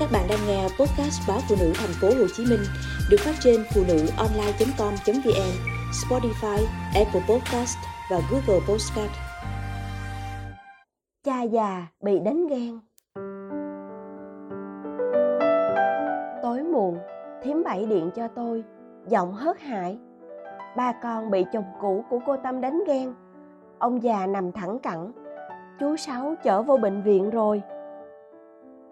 Các bạn đang nghe podcast báo phụ nữ thành phố Hồ Chí Minh được phát trên phụ nữ online.com.vn, Spotify, Apple Podcast và Google Podcast. Cha già bị đánh ghen. Tối muộn, thím bảy điện cho tôi, giọng hớt hải. Ba con bị chồng cũ của cô Tâm đánh ghen. Ông già nằm thẳng cẳng. Chú Sáu chở vô bệnh viện rồi.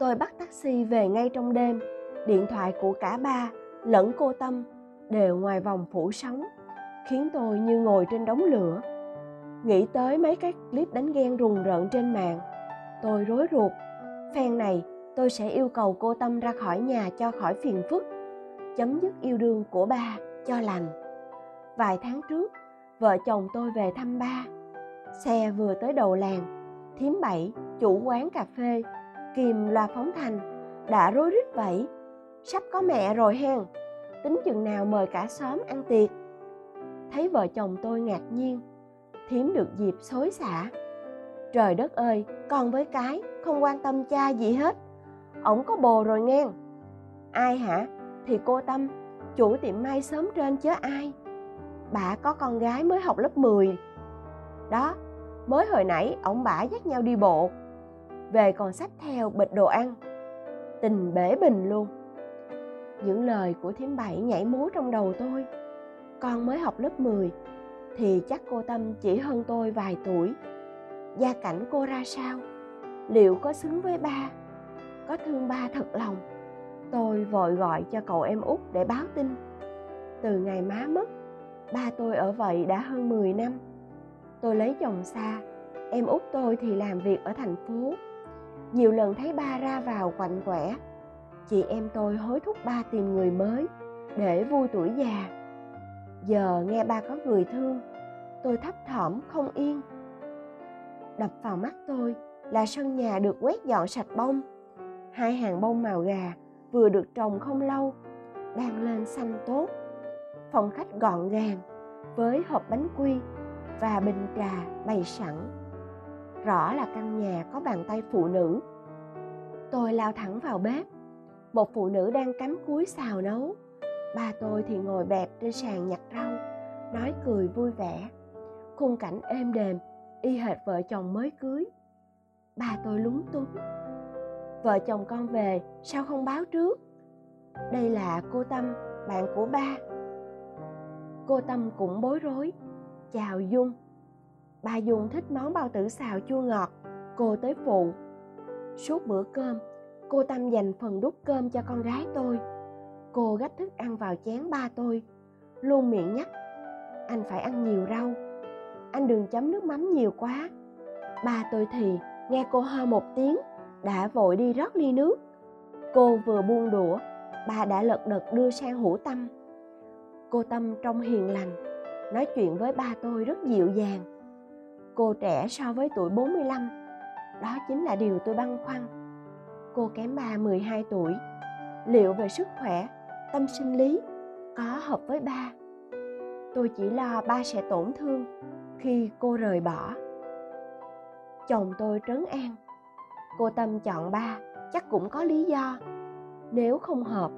Tôi bắt taxi về ngay trong đêm. Điện thoại của cả ba lẫn cô Tâm đều ngoài vòng phủ sóng, khiến tôi như ngồi trên đống lửa. Nghĩ tới mấy cái clip đánh ghen rùng rợn trên mạng, tôi rối ruột. Phen này, tôi sẽ yêu cầu cô Tâm ra khỏi nhà cho khỏi phiền phức, chấm dứt yêu đương của ba cho lành. Vài tháng trước, vợ chồng tôi về thăm ba. Xe vừa tới đầu làng, thím bảy, chủ quán cà phê, kìm loa phóng thanh, đã rối rít vậy. Sắp có mẹ rồi hen, tính chừng nào mời cả xóm ăn tiệc. Thấy vợ chồng tôi ngạc nhiên, thím được dịp xối xả. Trời đất ơi, con với cái, không quan tâm cha gì hết. Ổng có bồ rồi nghe. Ai hả? Thì cô Tâm, chủ tiệm may sớm trên chứ ai. Bà có con gái mới học lớp 10. Đó, mới hồi nãy ổng bả dắt nhau đi bộ. Về còn xách theo bịch đồ ăn. Tình bể bình luôn. Những lời của thím bảy nhảy múa trong đầu tôi. Con mới học lớp 10 thì chắc cô Tâm chỉ hơn tôi vài tuổi. Gia cảnh cô ra sao? Liệu có xứng với ba? Có thương ba thật lòng? Tôi vội gọi cho cậu em út để báo tin. Từ ngày má mất, ba tôi ở vậy đã hơn 10 năm. Tôi lấy chồng xa, em út tôi thì làm việc ở thành phố. Nhiều lần thấy ba ra vào quạnh quẻ, chị em tôi hối thúc ba tìm người mới để vui tuổi già. Giờ nghe ba có người thương, tôi thấp thỏm không yên. Đập vào mắt tôi là sân nhà được quét dọn sạch bông. Hai hàng bông màu gà vừa được trồng không lâu, đang lên xanh tốt. Phòng khách gọn gàng với hộp bánh quy và bình trà bày sẵn. Rõ là căn nhà có bàn tay phụ nữ. Tôi lao thẳng vào bếp. Một phụ nữ đang cắm cúi xào nấu. Ba tôi thì ngồi bẹp trên sàn nhặt rau, nói cười vui vẻ. Khung cảnh êm đềm, y hệt vợ chồng mới cưới. Ba tôi lúng túng. Vợ chồng con về, sao không báo trước? Đây là cô Tâm, bạn của ba. Cô Tâm cũng bối rối. Chào Dung. Bà Dung thích món bao tử xào chua ngọt, cô tới phụ. Suốt bữa cơm, cô Tâm dành phần đút cơm cho con gái tôi. Cô gắp thức ăn vào chén ba tôi, luôn miệng nhắc, anh phải ăn nhiều rau, anh đừng chấm nước mắm nhiều quá. Ba tôi thì nghe cô ho một tiếng, đã vội đi rót ly nước. Cô vừa buông đũa, bà đã lật đật đưa sang hủ tâm. Cô Tâm trông hiền lành, nói chuyện với ba tôi rất dịu dàng. Cô trẻ so với tuổi 45, đó chính là điều tôi băn khoăn. Cô kém ba 12 tuổi, liệu về sức khỏe, tâm sinh lý có hợp với ba? Tôi chỉ lo ba sẽ tổn thương khi cô rời bỏ. Chồng tôi trấn an, cô Tâm chọn ba chắc cũng có lý do. Nếu không hợp,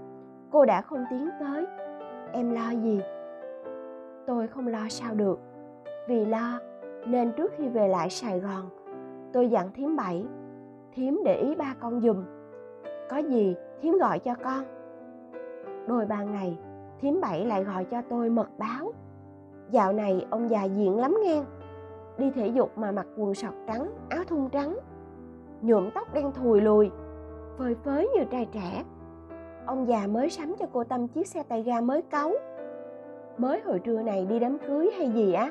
cô đã không tiến tới. Em lo gì? Tôi không lo sao được. Vì lo nên trước khi về lại Sài Gòn, tôi dặn thím bảy, thím để ý ba con dùm. Có gì thím gọi cho con. Đôi ba ngày, thím bảy lại gọi cho tôi mật báo. Dạo này ông già diện lắm nghe. Đi thể dục mà mặc quần sọt trắng, áo thun trắng. Nhuộm tóc đen thùi lùi, phơi phới như trai trẻ. Ông già mới sắm cho cô Tâm chiếc xe tay ga mới cáu. Mới hồi trưa này đi đám cưới hay gì á?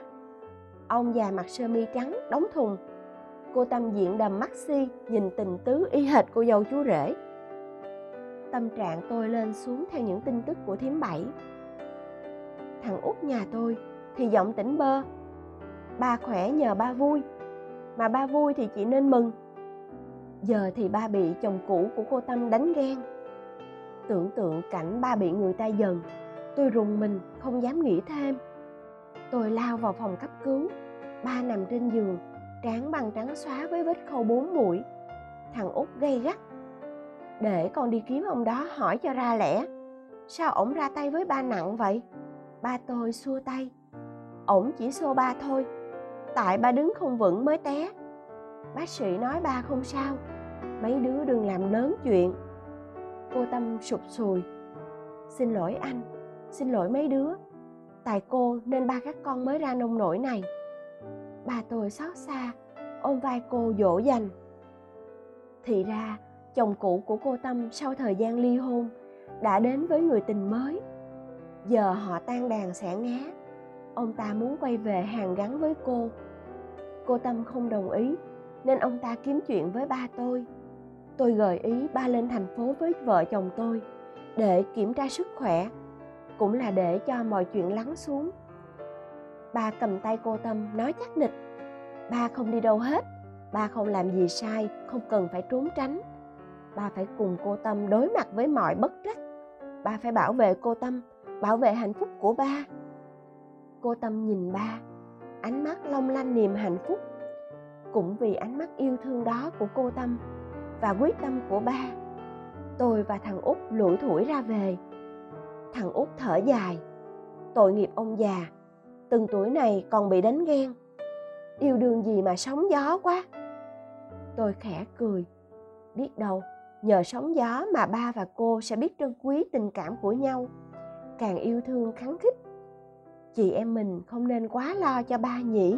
Ông già mặc sơ mi trắng, đóng thùng. Cô Tâm diện đầm maxi, nhìn tình tứ y hệt cô dâu chú rể. Tâm trạng tôi lên xuống theo những tin tức của thím bảy. Thằng út nhà tôi thì giọng tỉnh bơ. Ba khỏe nhờ ba vui, mà ba vui thì chị nên mừng. Giờ thì ba bị chồng cũ của cô Tâm đánh ghen. Tưởng tượng cảnh ba bị người ta dần, tôi rùng mình không dám nghĩ thêm. Tôi lao vào phòng cấp cứu, ba nằm trên giường, trán bằng trắng xóa với vết khâu bốn mũi. Thằng út gây gắt. để con đi kiếm ông đó hỏi cho ra lẽ. Sao ổng ra tay với ba nặng vậy? Ba tôi xua tay. Ổng chỉ xô ba thôi. Tại ba đứng không vững mới té. Bác sĩ nói ba không sao. Mấy đứa đừng làm lớn chuyện. Cô tâm sụp sùi. Xin lỗi anh. Xin lỗi mấy đứa. Tại cô nên ba các con mới ra nông nổi này ba tôi xót xa, ôm vai cô dỗ dành. Thì ra, chồng cũ của cô tâm sau thời gian ly hôn đã đến với người tình mới. Giờ họ tan đàn xẻ ngá, ông ta muốn quay về hàng gắn với cô. Cô tâm không đồng ý, nên ông ta kiếm chuyện với ba tôi. Tôi gợi ý ba lên thành phố với vợ chồng tôi để kiểm tra sức khỏe, cũng là để cho mọi chuyện lắng xuống ba cầm tay cô tâm, nói chắc nịch. Ba không đi đâu hết, ba không làm gì sai, không cần phải trốn tránh. Ba phải cùng cô tâm đối mặt với mọi bất trắc. Ba phải bảo vệ cô tâm, bảo vệ hạnh phúc của ba. Cô tâm nhìn ba, ánh mắt long lanh niềm hạnh phúc. Cũng vì ánh mắt yêu thương đó của cô tâm và quyết tâm của ba, tôi và thằng út lủi thủi ra về. Thằng út thở dài. Tội nghiệp ông già từng tuổi này còn bị đánh ghen yêu đương gì mà sóng gió quá. Tôi khẽ cười. Biết đâu, nhờ sóng gió mà ba và cô sẽ biết trân quý tình cảm của nhau. Càng yêu thương khắng khích. Chị em mình không nên quá lo cho ba nhỉ.